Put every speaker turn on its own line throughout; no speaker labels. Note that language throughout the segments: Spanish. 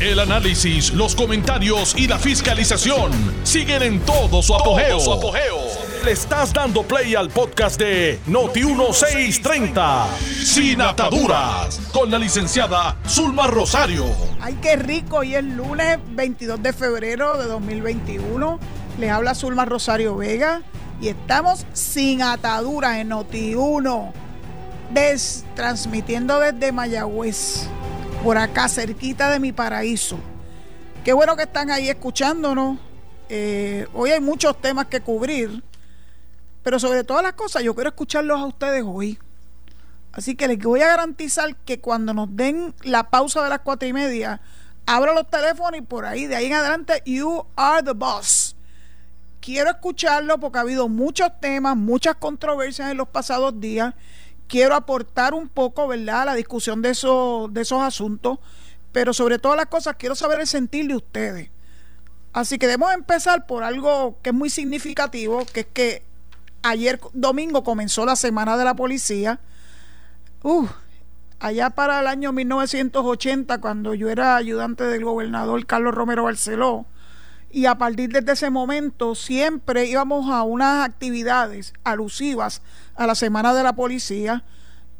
El análisis, los comentarios y la fiscalización siguen en todo su apogeo. Le estás dando play al podcast de Noti1630, Sin Ataduras, con la licenciada Zulma Rosario.
Ay, qué rico, y es lunes 22 de febrero de 2021. Les habla Zulma Rosario Vega y estamos sin ataduras en Noti1, transmitiendo desde Mayagüez por acá, cerquita de mi paraíso. Qué bueno que están ahí escuchándonos. Eh, hoy hay muchos temas que cubrir, pero sobre todas las cosas yo quiero escucharlos a ustedes hoy. Así que les voy a garantizar que cuando nos den la pausa de las cuatro y media, abro los teléfonos y por ahí, de ahí en adelante, you are the boss. Quiero escucharlo porque ha habido muchos temas, muchas controversias en los pasados días quiero aportar un poco, ¿verdad?, a la discusión de esos, de esos asuntos, pero sobre todas las cosas quiero saber el sentir de ustedes. Así que debemos empezar por algo que es muy significativo, que es que ayer domingo comenzó la Semana de la Policía. Uh, allá para el año 1980, cuando yo era ayudante del gobernador Carlos Romero Barceló, y a partir de ese momento siempre íbamos a unas actividades alusivas a la Semana de la Policía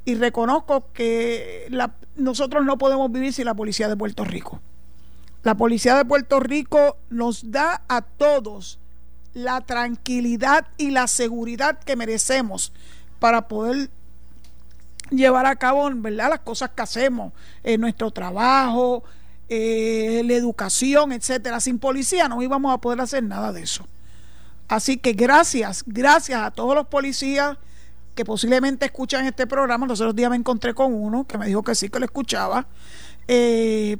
y reconozco que nosotros no podemos vivir sin la Policía de Puerto Rico. La Policía de Puerto Rico nos da a todos la tranquilidad y la seguridad que merecemos para poder llevar a cabo las cosas que hacemos en nuestro trabajo, eh, la educación, etcétera. Sin policía no íbamos a poder hacer nada de eso. Así que gracias, gracias a todos los policías que posiblemente escuchan este programa. Los otros días me encontré con uno que me dijo que sí que lo escuchaba. Eh,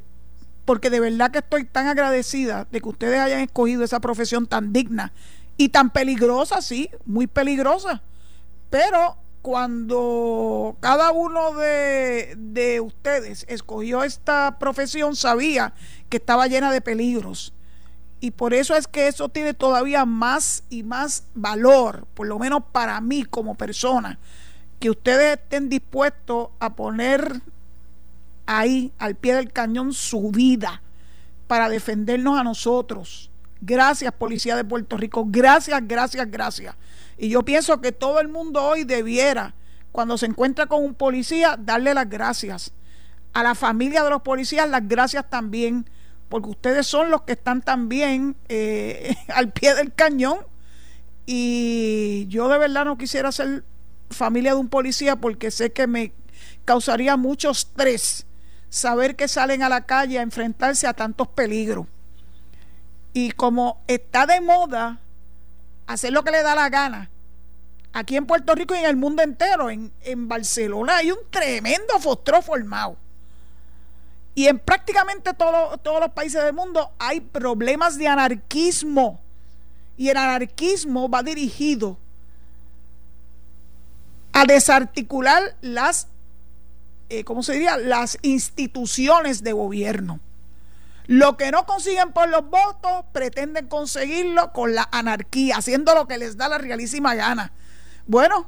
porque de verdad que estoy tan agradecida de que ustedes hayan escogido esa profesión tan digna y tan peligrosa, sí, muy peligrosa. Pero cuando cada uno de, ustedes escogió esta profesión, sabía que estaba llena de peligros. Y por eso es que eso tiene todavía más y más valor, por lo menos para mí como persona, que ustedes estén dispuestos a poner ahí al pie del cañón su vida para defendernos a nosotros. Gracias, Policía de Puerto Rico. Gracias, gracias, gracias. Y yo pienso que todo el mundo hoy debiera, cuando se encuentra con un policía, darle las gracias. A la familia de los policías, las gracias también, porque ustedes son los que están también eh, al pie del cañón. Y yo de verdad no quisiera ser familia de un policía porque sé que me causaría mucho estrés saber que salen a la calle a enfrentarse a tantos peligros. Y como está de moda hacer lo que le da la gana. Aquí en Puerto Rico y en el mundo entero, en, Barcelona hay un tremendo fostró formado. Y en prácticamente todos los países del mundo hay problemas de anarquismo. Y el anarquismo va dirigido a desarticular las, eh, ¿cómo se diría? Las instituciones de gobierno. Lo que no consiguen por los votos, pretenden conseguirlo con la anarquía, haciendo lo que les da la realísima gana. Bueno,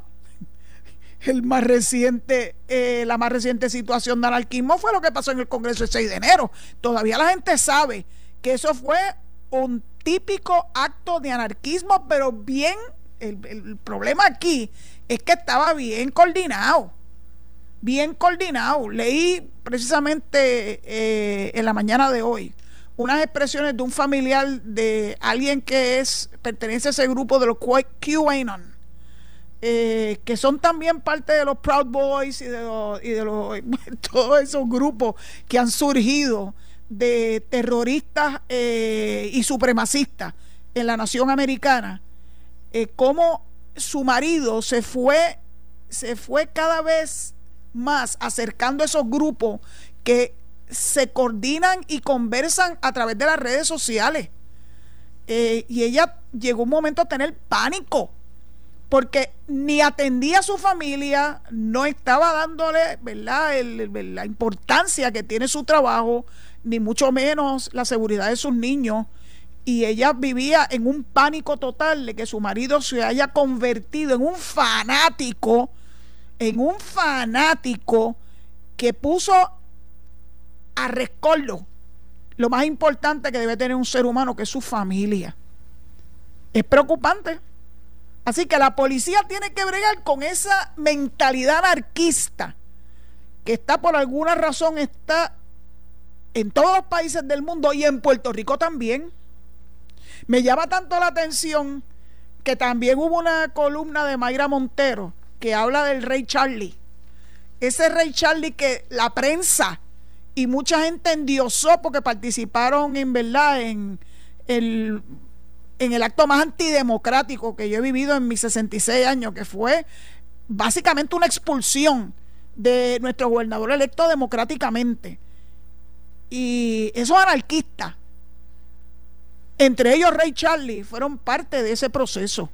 el más reciente, eh, la más reciente situación de anarquismo fue lo que pasó en el Congreso el 6 de enero. Todavía la gente sabe que eso fue un típico acto de anarquismo, pero bien, el, problema aquí es que estaba bien coordinado, bien coordinado. Leí precisamente eh, en la mañana de hoy unas expresiones de un familiar de alguien que es pertenece a ese grupo de los QAnon, eh, que son también parte de los Proud Boys y de, los, y de los, todos esos grupos que han surgido de terroristas eh, y supremacistas en la nación americana, eh, cómo su marido se fue, se fue cada vez más acercando a esos grupos que se coordinan y conversan a través de las redes sociales. Eh, y ella llegó un momento a tener pánico porque ni atendía a su familia, no estaba dándole ¿verdad? la importancia que tiene su trabajo, ni mucho menos la seguridad de sus niños. Y ella vivía en un pánico total de que su marido se haya convertido en un fanático en un fanático que puso a rescoldo lo más importante que debe tener un ser humano, que es su familia. Es preocupante. Así que la policía tiene que bregar con esa mentalidad anarquista que está por alguna razón está en todos los países del mundo y en Puerto Rico también. Me llama tanto la atención que también hubo una columna de Mayra Montero que habla del rey Charlie. Ese rey Charlie que la prensa y mucha gente endiosó porque participaron en verdad en el, en el acto más antidemocrático que yo he vivido en mis 66 años, que fue básicamente una expulsión de nuestro gobernador electo democráticamente. Y esos anarquistas, entre ellos Rey Charlie, fueron parte de ese proceso.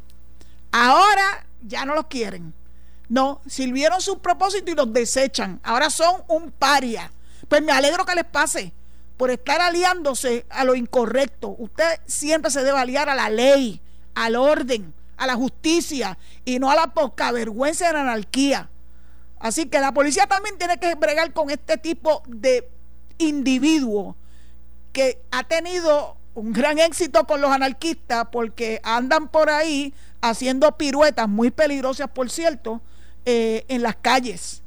Ahora ya no los quieren. No, sirvieron sus propósitos y los desechan. Ahora son un paria. Pues me alegro que les pase por estar aliándose a lo incorrecto. Usted siempre se debe aliar a la ley, al orden, a la justicia y no a la poca vergüenza de la anarquía. Así que la policía también tiene que bregar con este tipo de individuo que ha tenido un gran éxito con los anarquistas porque andan por ahí haciendo piruetas muy peligrosas, por cierto, eh, en las calles,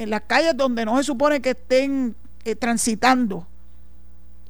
en las calles donde no se supone que estén eh, transitando.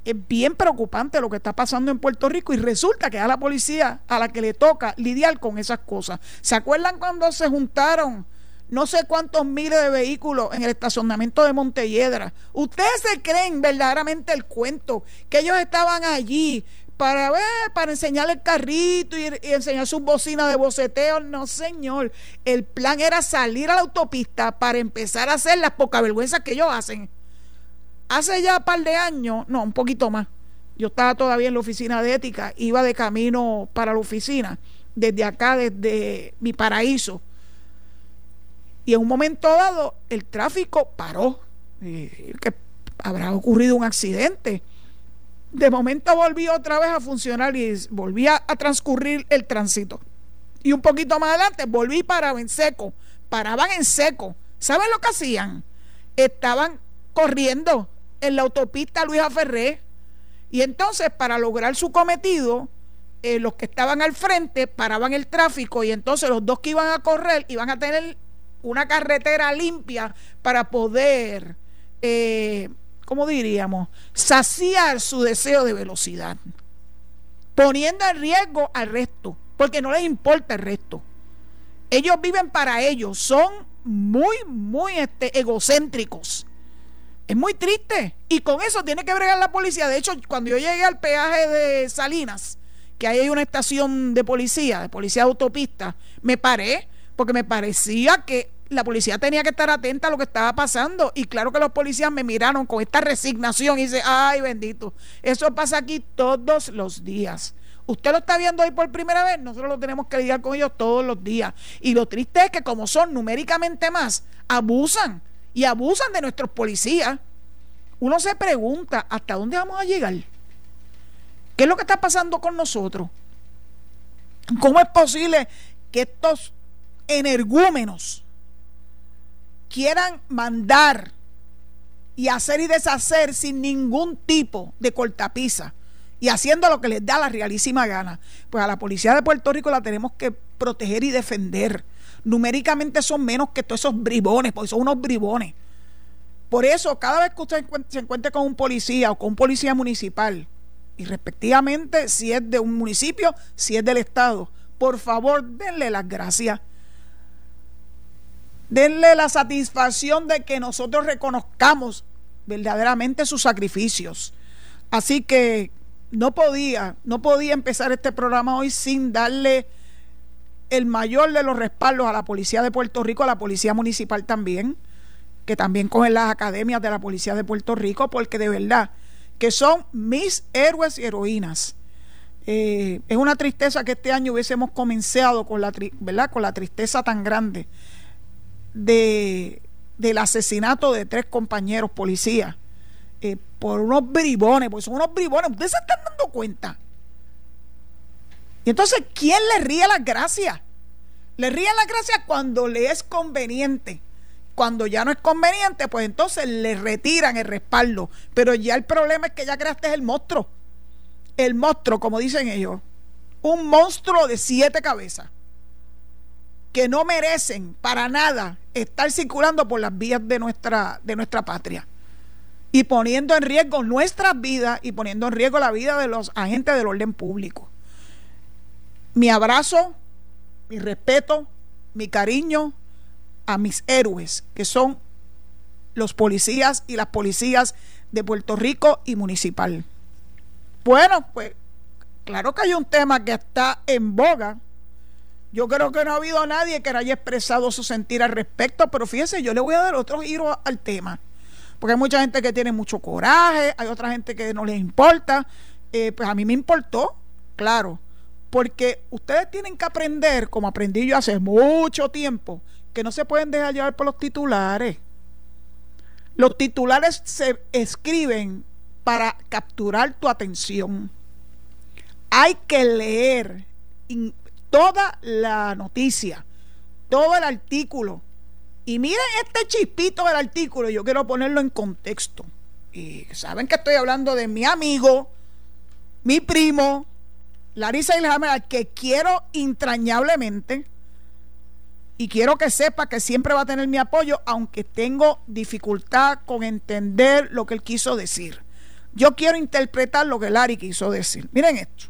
Es bien preocupante lo que está pasando en Puerto Rico y resulta que a la policía a la que le toca lidiar con esas cosas. ¿Se acuerdan cuando se juntaron? no sé cuántos miles de vehículos en el estacionamiento de Montelledra. ¿Ustedes se creen verdaderamente el cuento que ellos estaban allí para ver, para enseñar el carrito y, enseñar sus bocinas de boceteo? No, señor. El plan era salir a la autopista para empezar a hacer las poca vergüenza que ellos hacen. Hace ya un par de años, no, un poquito más. Yo estaba todavía en la oficina de ética, iba de camino para la oficina, desde acá, desde mi paraíso y en un momento dado el tráfico paró, que habrá ocurrido un accidente. De momento volvió otra vez a funcionar y volvía a transcurrir el tránsito. Y un poquito más adelante volví paraba en seco. Paraban en seco. ¿Saben lo que hacían? Estaban corriendo en la autopista Luisa Ferré. Y entonces, para lograr su cometido, eh, los que estaban al frente paraban el tráfico y entonces los dos que iban a correr iban a tener una carretera limpia para poder, eh, ¿cómo diríamos?, saciar su deseo de velocidad, poniendo en riesgo al resto, porque no les importa el resto. Ellos viven para ellos, son muy, muy este, egocéntricos. Es muy triste. Y con eso tiene que bregar la policía. De hecho, cuando yo llegué al peaje de Salinas, que ahí hay una estación de policía, de policía de autopista, me paré porque me parecía que la policía tenía que estar atenta a lo que estaba pasando. Y claro que los policías me miraron con esta resignación y dice, ay bendito, eso pasa aquí todos los días. Usted lo está viendo hoy por primera vez, nosotros lo tenemos que lidiar con ellos todos los días. Y lo triste es que como son numéricamente más, abusan y abusan de nuestros policías. Uno se pregunta, ¿hasta dónde vamos a llegar? ¿Qué es lo que está pasando con nosotros? ¿Cómo es posible que estos energúmenos quieran mandar y hacer y deshacer sin ningún tipo de cortapisa y haciendo lo que les da la realísima gana. Pues a la policía de Puerto Rico la tenemos que proteger y defender. Numéricamente son menos que todos esos bribones, porque son unos bribones. Por eso, cada vez que usted se encuentre con un policía o con un policía municipal, y respectivamente si es de un municipio, si es del Estado, por favor denle las gracias denle la satisfacción de que nosotros reconozcamos verdaderamente sus sacrificios. Así que no podía, no podía empezar este programa hoy sin darle el mayor de los respaldos a la Policía de Puerto Rico, a la Policía Municipal también, que también cogen las academias de la Policía de Puerto Rico, porque de verdad que son mis héroes y heroínas. Eh, es una tristeza que este año hubiésemos comenzado con la, ¿verdad? con la tristeza tan grande de, del asesinato de tres compañeros policías eh, por unos bribones, porque son unos bribones, ustedes se están dando cuenta. Y entonces, ¿quién le ríe las gracias? Le ríe las gracias cuando le es conveniente Cuando ya no es conveniente, pues entonces le retiran el respaldo. Pero ya el problema es que ya creaste el monstruo. El monstruo, como dicen ellos. Un monstruo de siete cabezas. Que no merecen para nada estar circulando por las vías de nuestra, de nuestra patria. Y poniendo en riesgo nuestras vidas y poniendo en riesgo la vida de los agentes del orden público. Mi abrazo, mi respeto, mi cariño a mis héroes, que son los policías y las policías de Puerto Rico y municipal. Bueno, pues claro que hay un tema que está en boga. Yo creo que no ha habido nadie que haya expresado su sentir al respecto, pero fíjese, yo le voy a dar otro giro al tema. Porque hay mucha gente que tiene mucho coraje, hay otra gente que no les importa. Eh, pues a mí me importó, claro. Porque ustedes tienen que aprender, como aprendí yo hace mucho tiempo, que no se pueden dejar llevar por los titulares. Los titulares se escriben para capturar tu atención. Hay que leer toda la noticia, todo el artículo. Y miren este chispito del artículo, yo quiero ponerlo en contexto. Y saben que estoy hablando de mi amigo, mi primo, Larisa Ilhammer, al que quiero entrañablemente y quiero que sepa que siempre va a tener mi apoyo, aunque tengo dificultad con entender lo que él quiso decir. Yo quiero interpretar lo que Larry quiso decir. Miren esto.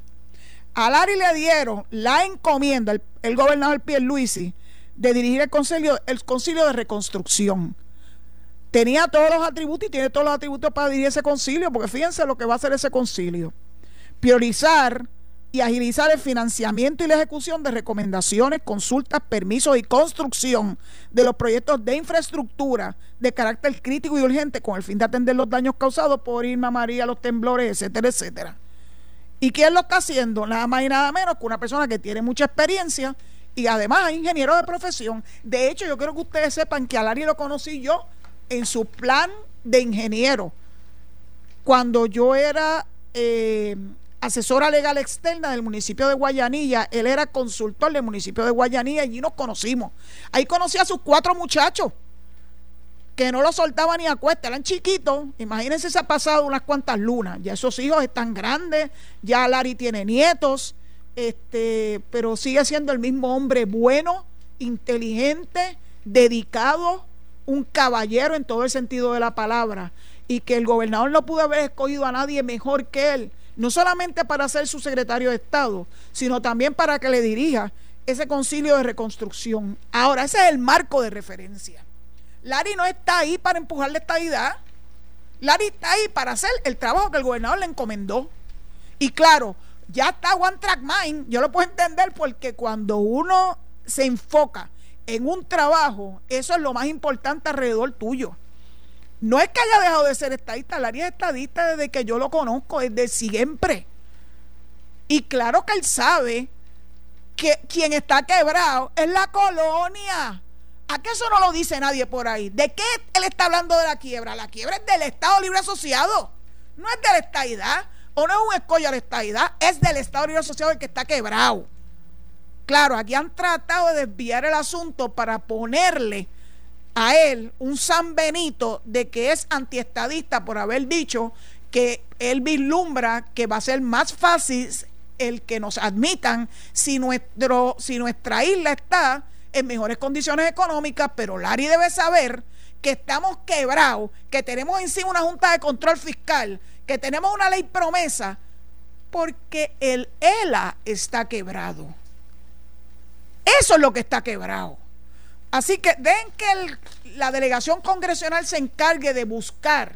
A Larry le dieron la encomienda, el, el gobernador Pierluisi, de dirigir el concilio, el concilio de reconstrucción. Tenía todos los atributos y tiene todos los atributos para dirigir ese concilio, porque fíjense lo que va a hacer ese concilio. Priorizar y agilizar el financiamiento y la ejecución de recomendaciones, consultas, permisos y construcción de los proyectos de infraestructura de carácter crítico y urgente con el fin de atender los daños causados por Irma María, los temblores, etcétera, etcétera. ¿Y quién lo está haciendo? Nada más y nada menos que una persona que tiene mucha experiencia y además es ingeniero de profesión. De hecho, yo quiero que ustedes sepan que a lo conocí yo en su plan de ingeniero. Cuando yo era eh, asesora legal externa del municipio de Guayanilla. Él era consultor del municipio de Guayanilla y nos conocimos. Ahí conocí a sus cuatro muchachos que no lo soltaban ni a cuesta, eran chiquitos. Imagínense, se ha pasado unas cuantas lunas. Ya esos hijos están grandes, ya Larry tiene nietos, este, pero sigue siendo el mismo hombre bueno, inteligente, dedicado, un caballero en todo el sentido de la palabra. Y que el gobernador no pudo haber escogido a nadie mejor que él no solamente para ser su secretario de Estado, sino también para que le dirija ese concilio de reconstrucción. Ahora, ese es el marco de referencia. Lari no está ahí para empujarle esta idea. Lari está ahí para hacer el trabajo que el gobernador le encomendó. Y claro, ya está One Track Mind. Yo lo puedo entender porque cuando uno se enfoca en un trabajo, eso es lo más importante alrededor tuyo. No es que haya dejado de ser estadista, Larry es estadista desde que yo lo conozco, desde siempre. Y claro que él sabe que quien está quebrado es la colonia. ¿A qué eso no lo dice nadie por ahí? ¿De qué él está hablando de la quiebra? La quiebra es del Estado Libre Asociado. No es de la estadidad. O no es un escollo de la estadidad. Es del Estado Libre Asociado el que está quebrado. Claro, aquí han tratado de desviar el asunto para ponerle a él un San Benito de que es antiestadista por haber dicho que él vislumbra que va a ser más fácil el que nos admitan si, nuestro, si nuestra isla está en mejores condiciones económicas, pero Lari debe saber que estamos quebrados, que tenemos encima una junta de control fiscal, que tenemos una ley promesa, porque el ELA está quebrado. Eso es lo que está quebrado. Así que den que la delegación congresional se encargue de buscar,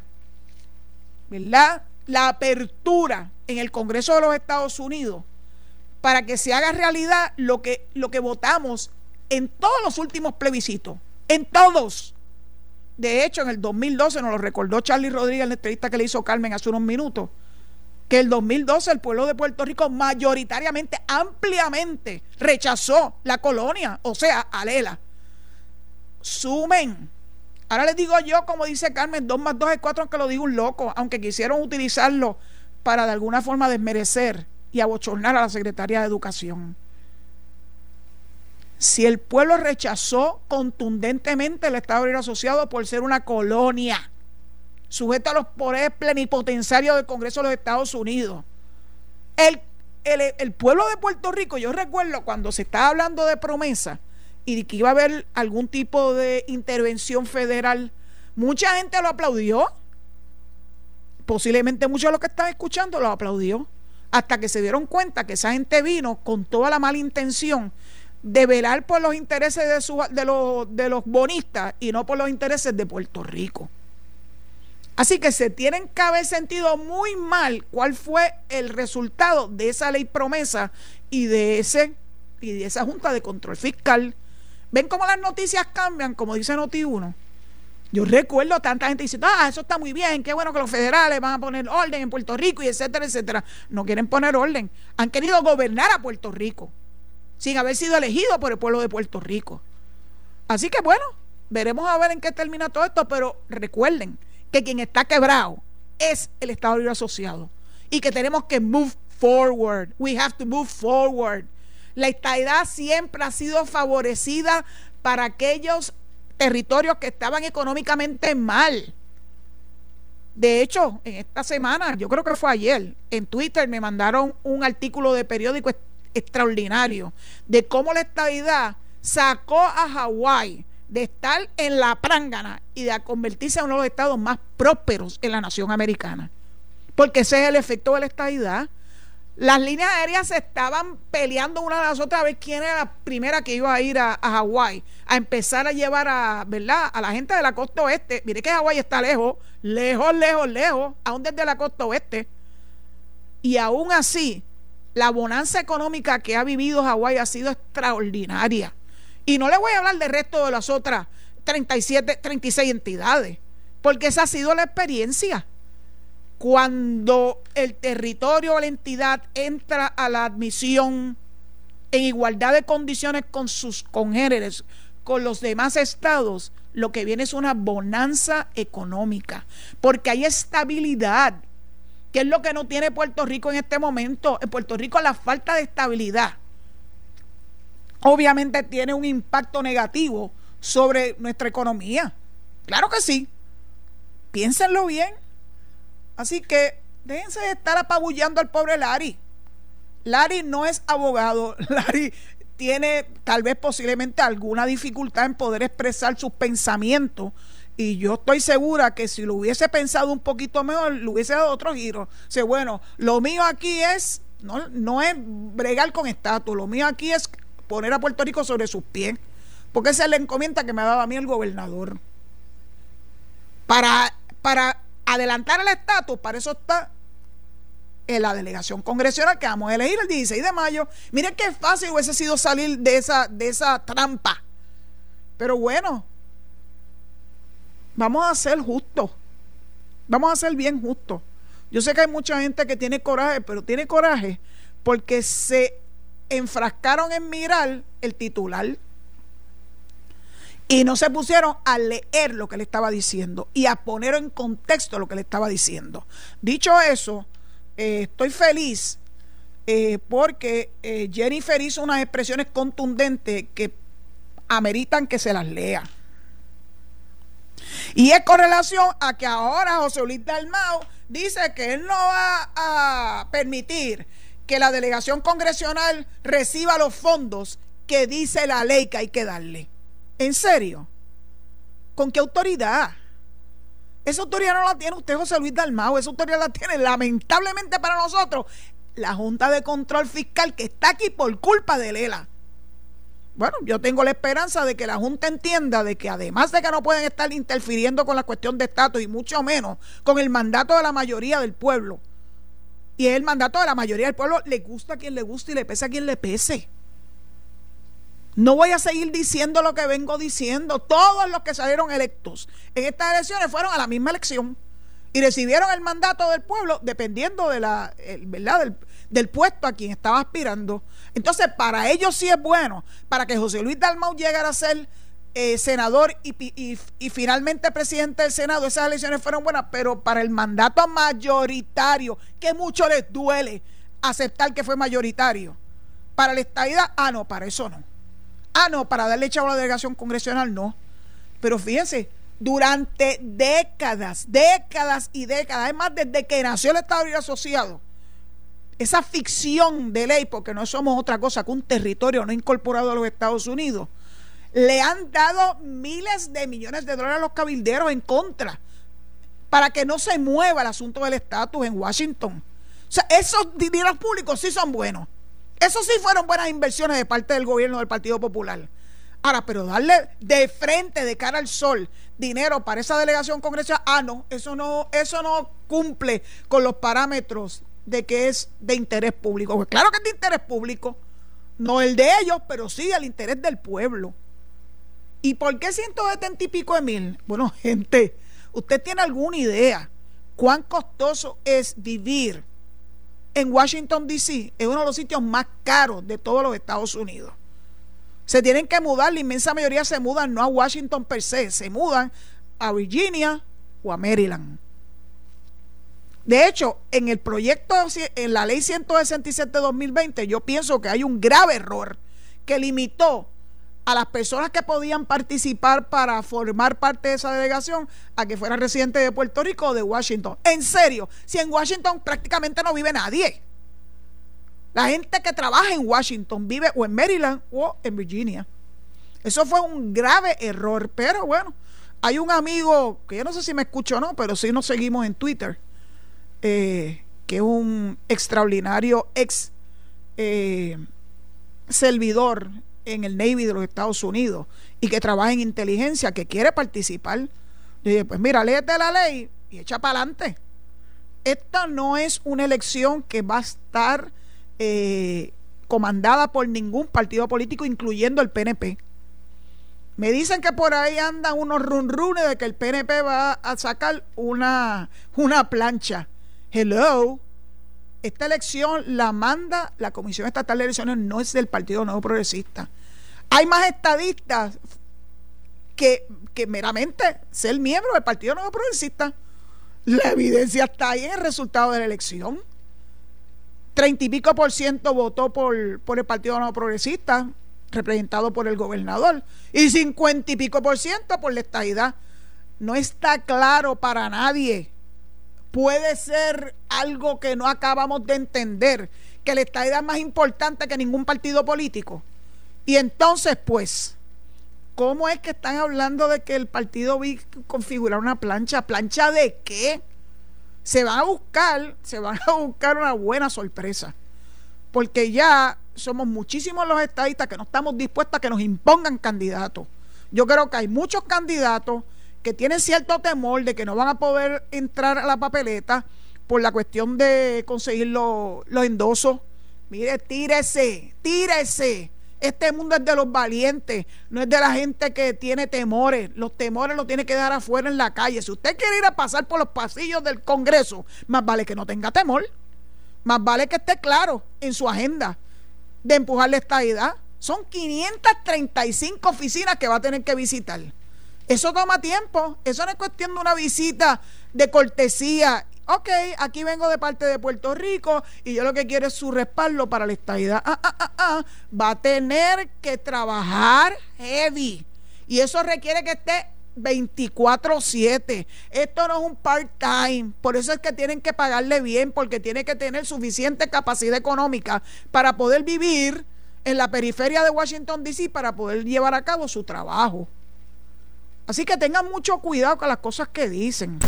¿verdad? La apertura en el Congreso de los Estados Unidos para que se haga realidad lo que, lo que votamos en todos los últimos plebiscitos, en todos. De hecho, en el 2012 nos lo recordó Charlie Rodríguez en la entrevista que le hizo Carmen hace unos minutos, que el 2012 el pueblo de Puerto Rico mayoritariamente, ampliamente rechazó la colonia, o sea, Alela sumen. Ahora les digo yo, como dice Carmen, 2 más 2 es 4, aunque lo digo un loco, aunque quisieron utilizarlo para de alguna forma desmerecer y abochornar a la Secretaría de Educación. si el pueblo rechazó contundentemente el Estado Libre Asociado por ser una colonia sujeta a los poderes plenipotenciarios del Congreso de los Estados Unidos. El, el, pueblo de Puerto Rico, yo recuerdo cuando se estaba hablando de promesa y que iba a haber algún tipo de intervención federal, mucha gente lo aplaudió. Posiblemente muchos de los que están escuchando lo aplaudió. Hasta que se dieron cuenta que esa gente vino con toda la mala intención de velar por los intereses de, de, los, de los bonistas y no por los intereses de Puerto Rico. Así que se tienen que haber sentido muy mal cuál fue el resultado de esa ley promesa y de ese y de esa Junta de Control Fiscal. ¿Ven cómo las noticias cambian? Como dice Noti1. Yo recuerdo tanta gente diciendo, ah, eso está muy bien, qué bueno que los federales van a poner orden en Puerto Rico y etcétera, etcétera. No quieren poner orden. Han querido gobernar a Puerto Rico sin haber sido elegidos por el pueblo de Puerto Rico. Así que bueno, veremos a ver en qué termina todo esto, pero recuerden, que quien está quebrado es el Estado Libre Asociado y que tenemos que move forward. We have to move forward. La estadidad siempre ha sido favorecida para aquellos territorios que estaban económicamente mal. De hecho, en esta semana, yo creo que fue ayer, en Twitter me mandaron un artículo de periódico extraordinario de cómo la estadidad sacó a Hawái de estar en la prángana y de convertirse en uno de los estados más prósperos en la nación americana. Porque ese es el efecto de la estadidad. Las líneas aéreas se estaban peleando una a las otras a ver quién era la primera que iba a ir a, Hawái, a empezar a llevar a, ¿verdad? a la gente de la costa oeste. Mire que Hawái está lejos, lejos, lejos, lejos, aún desde la costa oeste. Y aún así, la bonanza económica que ha vivido Hawái ha sido extraordinaria. Y no le voy a hablar del resto de las otras 37, 36 entidades, porque esa ha sido la experiencia. Cuando el territorio o la entidad entra a la admisión en igualdad de condiciones con sus congéneres, con los demás estados, lo que viene es una bonanza económica, porque hay estabilidad, que es lo que no tiene Puerto Rico en este momento. En Puerto Rico la falta de estabilidad obviamente tiene un impacto negativo sobre nuestra economía. Claro que sí. Piénsenlo bien. Así que déjense de estar apabullando al pobre Larry. Larry no es abogado. Larry tiene tal vez posiblemente alguna dificultad en poder expresar sus pensamientos. Y yo estoy segura que si lo hubiese pensado un poquito mejor, le hubiese dado otro giro. O bueno, lo mío aquí es, no, no es bregar con estatus, lo mío aquí es poner a Puerto Rico sobre sus pies, porque esa es la encomienda que me ha dado a mí el gobernador. Para, para adelantar el estatus, para eso está en la delegación congresional que vamos a elegir el 16 de mayo. Miren qué fácil hubiese sido salir de esa, de esa trampa. Pero bueno, vamos a ser justos. Vamos a ser bien justos. Yo sé que hay mucha gente que tiene coraje, pero tiene coraje porque se enfrascaron en mirar el titular y no se pusieron a leer lo que le estaba diciendo y a poner en contexto lo que le estaba diciendo. Dicho eso, eh, estoy feliz eh, porque eh, Jennifer hizo unas expresiones contundentes que ameritan que se las lea. Y es con relación a que ahora José Luis Dalmau dice que él no va a permitir que la delegación congresional reciba los fondos que dice la ley que hay que darle. ¿En serio? ¿Con qué autoridad? Esa autoridad no la tiene usted, José Luis Dalmau. Esa autoridad la tiene, lamentablemente para nosotros, la Junta de Control Fiscal que está aquí por culpa de Lela. Bueno, yo tengo la esperanza de que la Junta entienda de que además de que no pueden estar interfiriendo con la cuestión de estatus y mucho menos con el mandato de la mayoría del pueblo, y es el mandato de la mayoría del pueblo, le gusta a quien le guste y le pese a quien le pese. No voy a seguir diciendo lo que vengo diciendo. Todos los que salieron electos en estas elecciones fueron a la misma elección y recibieron el mandato del pueblo dependiendo de la, ¿verdad? Del, puesto a quien estaba aspirando. Entonces, para ellos sí es bueno, para que José Luis Dalmau llegara a ser eh, senador y, finalmente presidente del Senado, esas elecciones fueron buenas, pero para el mandato mayoritario, que mucho les duele aceptar que fue mayoritario, para la estadidad, ah, no, para eso no. Ah, no, para darle chavo a la delegación congresional, no. Pero fíjense, durante décadas, décadas y décadas, además desde que nació el Estado Libre Asociado, esa ficción de ley, porque no somos otra cosa que un territorio no incorporado a los Estados Unidos, le han dado miles de millones de dólares a los cabilderos en contra para que no se mueva el asunto del estatus en Washington. O sea, esos dineros públicos sí son buenos. Esos sí fueron buenas inversiones de parte del gobierno del Partido Popular. Ahora, pero darle de frente, de cara al sol, dinero para esa delegación congresional, ah, no, eso no, eso no cumple con los parámetros de que es de interés público. Pues claro que es de interés público, no el de ellos, pero sí el interés del pueblo. ¿Y por qué 170 y pico de mil? Bueno, gente, ¿usted tiene alguna idea cuán costoso es vivir en Washington, D.C.? Es uno de los sitios más caros de todos los Estados Unidos. Se tienen que mudar, la inmensa mayoría se mudan no a Washington per se, se mudan a Virginia o a Maryland. De hecho, en el proyecto, en la ley 167 de 2020, yo pienso que hay un grave error que limitó a las personas que podían participar para formar parte de esa delegación a que fueran residentes de Puerto Rico o de Washington. En serio, si en Washington prácticamente no vive nadie. La gente que trabaja en Washington vive o en Maryland o en Virginia. Eso fue un grave error, pero bueno, hay un amigo que yo no sé si me escuchó o no, pero sí nos seguimos en Twitter, eh, que es un extraordinario ex eh, servidor en el Navy de los Estados Unidos y que trabaja en inteligencia, que quiere participar. dije, pues mira, léete la ley y echa para adelante. Esta no es una elección que va a estar eh, comandada por ningún partido político, incluyendo el PNP. Me dicen que por ahí andan unos runrunes de que el PNP va a sacar una, una plancha. Hello esta elección la manda la Comisión Estatal de Elecciones, no es del Partido Nuevo Progresista. Hay más estadistas que, que meramente ser miembro del Partido Nuevo Progresista. La evidencia está ahí en el resultado de la elección. Treinta y pico por ciento votó por, por el Partido Nuevo Progresista, representado por el gobernador, y cincuenta y pico por ciento por la estadidad. No está claro para nadie puede ser algo que no acabamos de entender, que la estadidad es más importante que ningún partido político. Y entonces, pues, ¿cómo es que están hablando de que el partido a configurar una plancha? ¿Plancha de qué? Se van a buscar, se van a buscar una buena sorpresa. Porque ya somos muchísimos los estadistas que no estamos dispuestos a que nos impongan candidatos. Yo creo que hay muchos candidatos que tienen cierto temor de que no van a poder entrar a la papeleta por la cuestión de conseguir los, endosos. Mire, tírese, tírese. Este mundo es de los valientes, no es de la gente que tiene temores. Los temores los tiene que dar afuera en la calle. Si usted quiere ir a pasar por los pasillos del Congreso, más vale que no tenga temor. Más vale que esté claro en su agenda de empujarle esta idea. Son 535 oficinas que va a tener que visitar. Eso toma tiempo. Eso no es cuestión de una visita de cortesía. Ok, aquí vengo de parte de Puerto Rico y yo lo que quiero es su respaldo para la estadidad. Ah, ah, ah, ah. Va a tener que trabajar heavy. Y eso requiere que esté 24/7. Esto no es un part-time. Por eso es que tienen que pagarle bien, porque tiene que tener suficiente capacidad económica para poder vivir en la periferia de Washington, D.C., para poder llevar a cabo su trabajo. Así que tengan mucho cuidado con las cosas que dicen.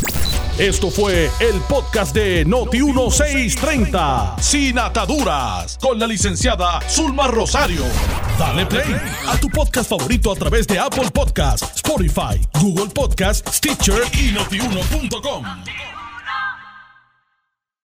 Esto fue el podcast de Noti1630, sin ataduras, con la licenciada Zulma Rosario. Dale play a tu podcast favorito a través de Apple Podcasts, Spotify, Google Podcasts, Stitcher y notiuno.com.